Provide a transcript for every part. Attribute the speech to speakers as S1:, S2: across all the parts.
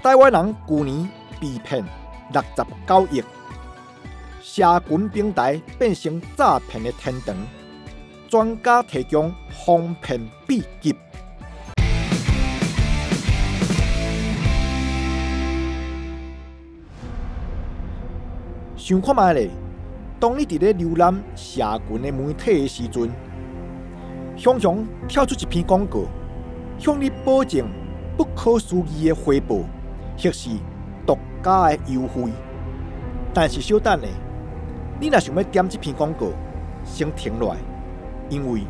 S1: 台湾人去年被骗六十九亿，社群平台变成诈骗的天堂，专家提供防骗秘籍。想看卖咧，当你伫咧浏览社群的媒体的时阵，常常跳出一篇广告，向你保证不可思议的回报，或是独家的优惠。但是小等下，你若想要点这篇广告，先停落来，因为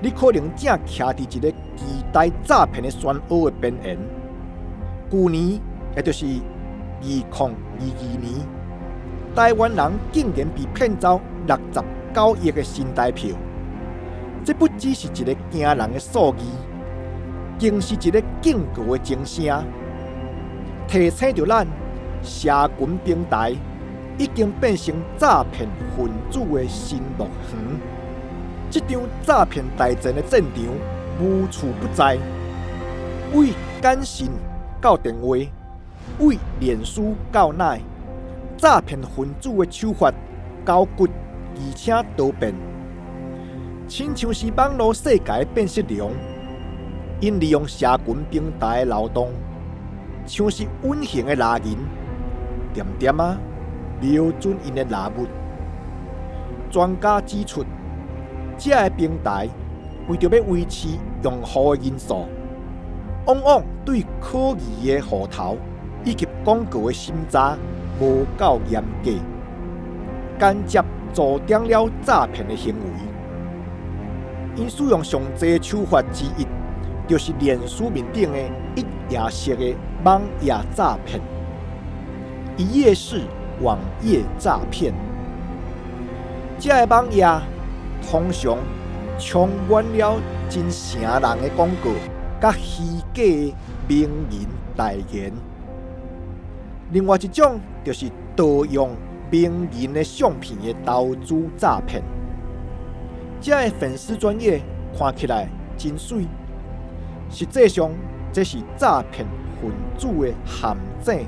S1: 你可能正徛伫一个期待诈骗的漩涡的边缘。去年，也就是二零二二年。台湾人竟然被骗走六十九亿的新台票，这不只是一个惊人的数字，更是一个警告的钟声，提醒着咱社群平台已经变成诈骗分子的新乐园。这场诈骗大战的战场无处不在，为简讯到电话，为脸书到 LINE。诈骗分子的手法高骨，而且多变，亲像是网络世界的变色龙。因利用社群平台的漏洞，像是隐形的拉人，点点啊瞄准因的猎物。专家指出，这个平台为着要维持用户的人数，往往对可疑的户头以及广告的审查。无够严格，间接助长了诈骗的行为。因使用上济手法之一，就是脸书面顶的一页式的网页诈骗。一页式网页诈骗，这个网页通常充满了真诚人的广告，甲虚假的名人代言。另外一种就是盗用名人的相片的投资诈骗，这个粉丝专业看起来真水，实际上这是诈骗分子的陷阱。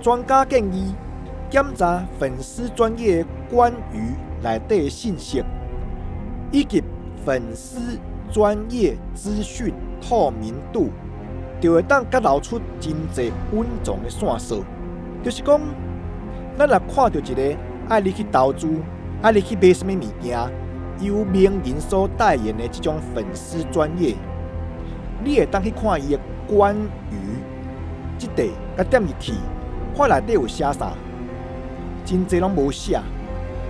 S1: 专家建议检查粉丝专业关于内底的信息，以及粉丝专业资讯透明度。就会当揭露出真济稳重的线索，就是讲，咱若看到一个爱你去投资、爱你去买什么物件，由名人所代言的这种粉丝专业，你会当去看伊的关于，即块甲点入去，看内底有写啥，真济拢无写，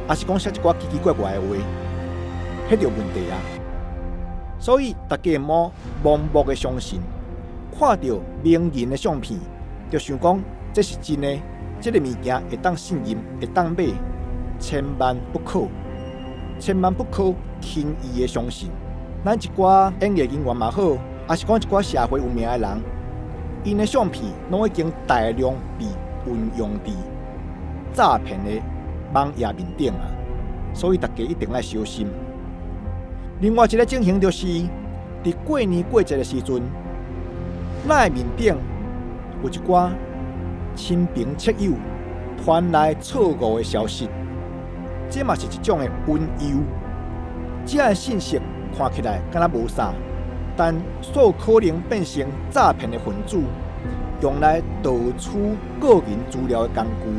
S1: 还是讲写一寡奇奇怪怪的话，迄条问题啊！所以大家莫盲目的相信。看到名人的相片，就想讲这是真的，即个物件会当信任，会当买，千万不可，千万不可轻易的相信。咱一寡演艺人员嘛好，还是讲一寡社会有名的人，因的相片拢已经大量被运用伫诈骗的网页面顶啊，所以大家一定要小心。另外一个情形就是，伫过年过节的时阵。那面顶有一寡亲朋戚友传来错误的消息，这嘛是一种的温柔。这样的信息看起来敢若无啥，但所可能变成诈骗的分子用来盗取个人资料的工具。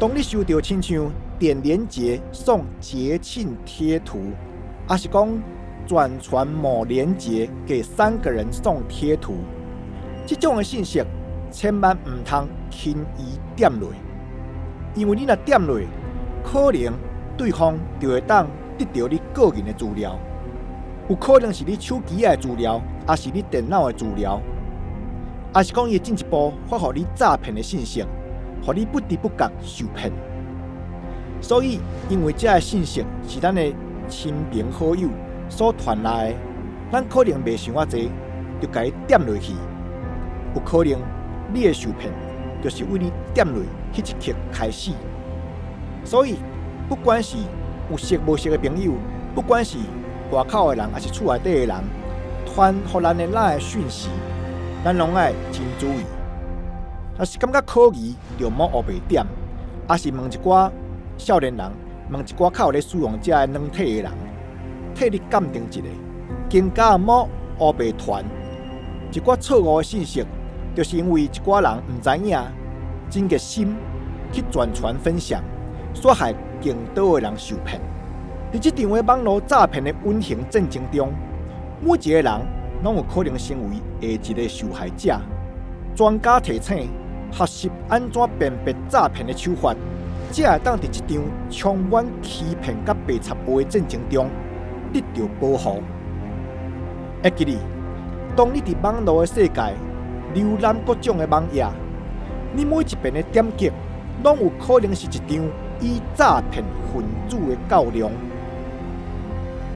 S1: 当你收到亲像点连接送节庆贴图，还是讲转传某连接给三个人送贴图。这种的信息千万唔通轻易点落，因为你若点落，可能对方就会当得到你个人的资料，有可能是你手机的资料，还是你电脑的资料，还是讲伊进一步发给你诈骗的信息，让你不知不觉受骗。所以，因为这个信息是咱的亲朋好友所传来的，咱可能未想啊多，就该点落去。有可能你的受骗，就是为你点落迄一刻开始。所以，不管是有识无识的朋友，不管是外口的人，还是厝内底的人，传给咱的那个讯息，咱拢爱真注意，若是感觉可疑，就莫乌白点，也是问一寡少年人，问一寡较有咧使用这个软体的人，替你鉴定一下，更加莫乌白传一寡错误的信息，就是因为一寡人毋知影，真个心去转传分享，煞害更多的人受骗。伫这场的网络诈骗的运行战争中，每一个人拢有可能成为下一个受害者。专家提醒，学习安怎辨别诈骗的手法，才会当伫这场充满欺骗甲白插话的战争中得到保护。会记得，当你伫网络的世界浏览各种的网页，你每一遍的点击，拢有可能是一场以诈骗分子的较量。